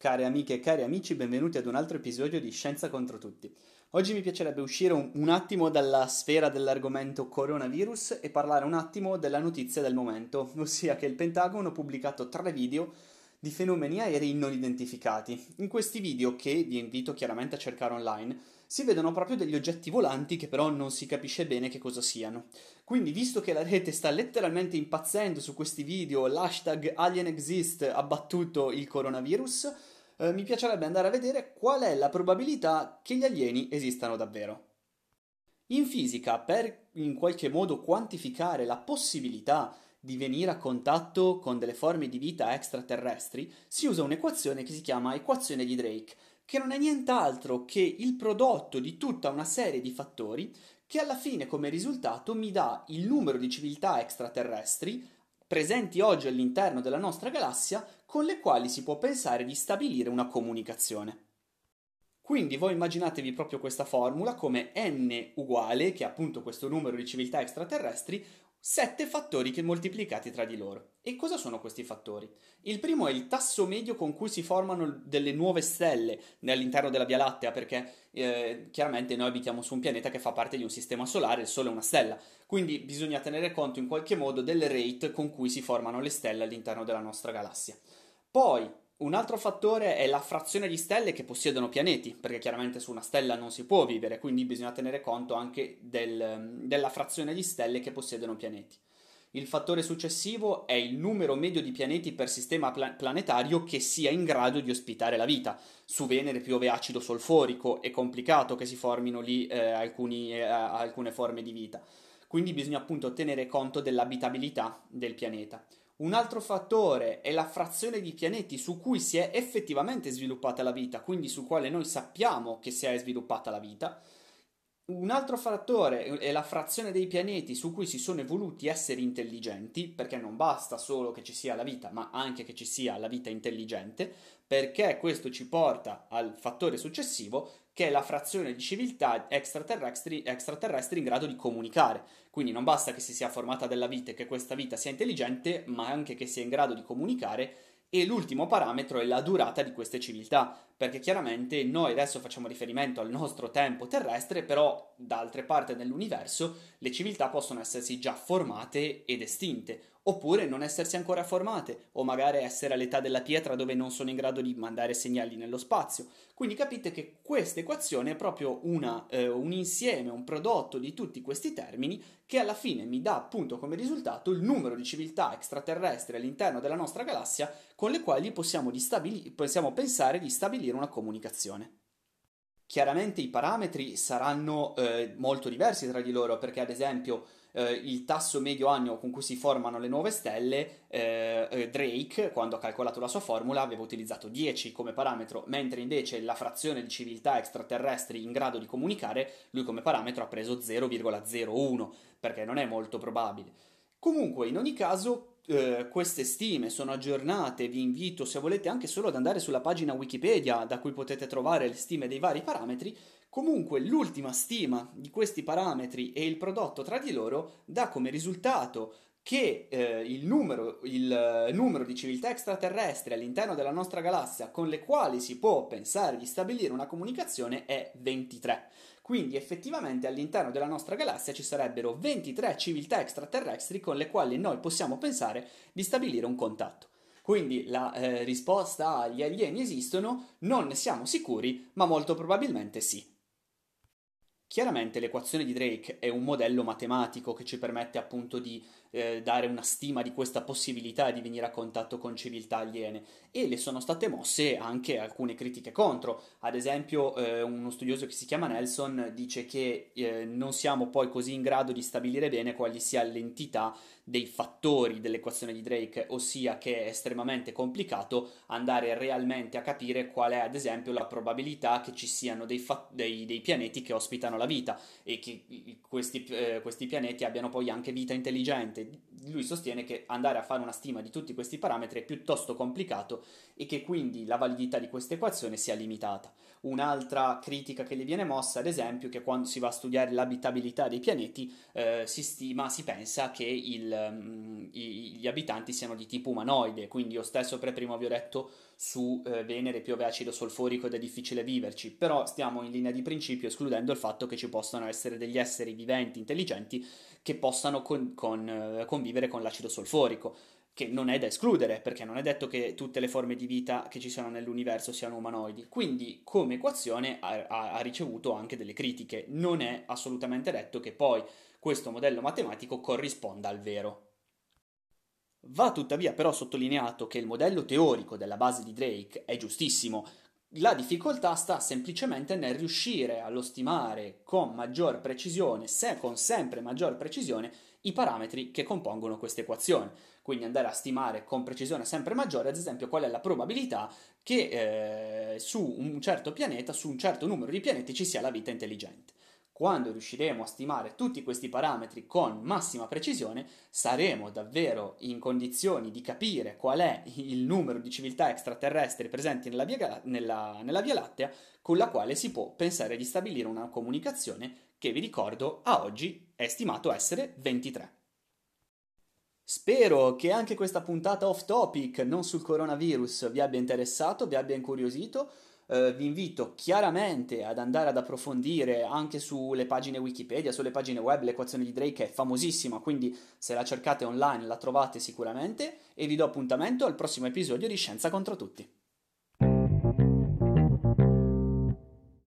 Care amiche e cari amici, benvenuti ad un altro episodio di Scienza contro tutti. Oggi mi piacerebbe uscire un, un, attimo dalla sfera dell'argomento coronavirus e parlare un attimo della notizia del momento, ossia che il Pentagono ha pubblicato tre video di fenomeni aerei non identificati. In questi video, che vi invito chiaramente a cercare online, si vedono proprio degli oggetti volanti che però non si capisce bene che cosa siano. Quindi, visto che la rete sta letteralmente impazzendo su questi video, l'hashtag AlienExist ha battuto il coronavirus, eh, mi piacerebbe andare a vedere qual è la probabilità che gli alieni esistano davvero. In fisica, per in qualche modo quantificare la possibilità di venire a contatto con delle forme di vita extraterrestri, si usa un'equazione che si chiama equazione di Drake, che non è nient'altro che il prodotto di tutta una serie di fattori che alla fine come risultato mi dà il numero di civiltà extraterrestri presenti oggi all'interno della nostra galassia con le quali si può pensare di stabilire una comunicazione. Quindi voi immaginatevi proprio questa formula come n uguale, che è appunto questo numero di civiltà extraterrestri, sette fattori che moltiplicati tra di loro. E cosa sono questi fattori? Il primo è il tasso medio con cui si formano delle nuove stelle all'interno della Via Lattea, perché eh, chiaramente noi abitiamo su un pianeta che fa parte di un sistema solare, il Sole è una stella, quindi bisogna tenere conto in qualche modo delle rate con cui si formano le stelle all'interno della nostra galassia. Poi un altro fattore è la frazione di stelle che possiedono pianeti, perché chiaramente su una stella non si può vivere, quindi bisogna tenere conto anche del, della frazione di stelle che possiedono pianeti. Il fattore successivo è il numero medio di pianeti per sistema pla- planetario che sia in grado di ospitare la vita. Su Venere piove acido solforico, è complicato che si formino lì eh, alcuni, eh, alcune forme di vita. Quindi bisogna appunto tenere conto dell'abitabilità del pianeta. Un altro fattore è la frazione di pianeti su cui si è effettivamente sviluppata la vita, quindi sul quale noi sappiamo che si è sviluppata la vita. Un altro fattore è la frazione dei pianeti su cui si sono evoluti esseri intelligenti, perché non basta solo che ci sia la vita, ma anche che ci sia la vita intelligente, perché questo ci porta al fattore successivo, che è la frazione di civiltà extraterrestri, extraterrestri in grado di comunicare. Quindi non basta che si sia formata della vita e che questa vita sia intelligente, ma anche che sia in grado di comunicare e l'ultimo parametro è la durata di queste civiltà, perché chiaramente noi adesso facciamo riferimento al nostro tempo terrestre, però da altre parti dell'universo le civiltà possono essersi già formate ed estinte, oppure non essersi ancora formate, o magari essere all'età della pietra dove non sono in grado di mandare segnali nello spazio. Quindi capite che questa equazione è proprio una, eh, un insieme, un prodotto di tutti questi termini che alla fine mi dà appunto come risultato il numero di civiltà extraterrestri all'interno della nostra galassia con le quali possiamo, stabili- possiamo pensare di stabilire una comunicazione. Chiaramente i parametri saranno eh, molto diversi tra di loro perché ad esempio eh, il tasso medio annuo con cui si formano le nuove stelle, eh, eh Drake, quando ha calcolato la sua formula, aveva utilizzato 10 come parametro, mentre invece la frazione di civiltà extraterrestri in grado di comunicare, lui come parametro ha preso 0,01, perché non è molto probabile. Comunque, in ogni caso, eh, queste stime sono aggiornate, vi invito se volete anche solo ad andare sulla pagina Wikipedia da cui potete trovare le stime dei vari parametri, Comunque l'ultima stima di questi parametri e il prodotto tra di loro dà come risultato che eh, il, numero, il eh, numero di civiltà extraterrestri all'interno della nostra galassia con le quali si può pensare di stabilire una comunicazione è 23. Quindi effettivamente all'interno della nostra galassia ci sarebbero 23 civiltà extraterrestri con le quali noi possiamo pensare di stabilire un contatto. Quindi la eh, risposta agli alieni esistono, non ne siamo sicuri, ma molto probabilmente sì. Chiaramente l'equazione di Drake è un modello matematico che ci permette appunto di eh, dare una stima di questa possibilità di venire a contatto con civiltà aliene e le sono state mosse anche alcune critiche contro. Ad esempio, eh, uno studioso che si chiama Nelson dice che eh, non siamo poi così in grado di stabilire bene quali sia l'entità dei fattori dell'equazione di Drake, ossia che è estremamente complicato andare realmente a capire qual è ad esempio la probabilità che ci siano dei, fa- dei, dei pianeti che ospitano la vita e che questi, eh, questi pianeti abbiano poi anche vita intelligente lui sostiene che andare a fare una stima di tutti questi parametri è piuttosto complicato e che quindi la validità di questa equazione sia limitata. Un'altra critica che gli viene mossa, ad esempio, è che quando si va a studiare l'abitabilità dei pianeti eh, si stima, si pensa che il, um, i, gli abitanti siano di tipo umanoide, quindi io stesso per primo vi ho detto su eh, Venere piove acido solforico ed è difficile viverci, però stiamo in linea di principio escludendo il fatto che ci possano essere degli esseri viventi, intelligenti, che possano con, con, eh, convivere con l'acido solforico che non è da escludere, perché non è detto che tutte le forme di vita che ci sono nell'universo siano umanoidi. Quindi, come equazione, ha, ha, ricevuto anche delle critiche. Non è assolutamente detto che poi questo modello matematico corrisponda al vero. Va tuttavia però sottolineato che il modello teorico della base di Drake è giustissimo. La difficoltà sta semplicemente nel riuscire allo stimare con maggior precisione, se con sempre maggior precisione, i parametri che compongono questa equazione. Quindi andare a stimare con precisione sempre maggiore, ad esempio, qual è la probabilità che eh, su un certo pianeta, su un certo numero di pianeti, ci sia la vita intelligente. Quando riusciremo a stimare tutti questi parametri con massima precisione, saremo davvero in condizioni di capire qual è il numero di civiltà extraterrestri presenti nella Via, nella, nella via Lattea, con la quale si può pensare di stabilire una comunicazione che, vi ricordo, a oggi è stimato essere 23. Spero che anche questa puntata off topic, non sul coronavirus, vi abbia interessato, vi abbia incuriosito. Uh, vi invito chiaramente ad andare ad approfondire anche sulle pagine Wikipedia, sulle pagine web, l'equazione di Drake è famosissima, quindi se la cercate online la trovate sicuramente e vi do appuntamento al prossimo episodio di Scienza contro tutti.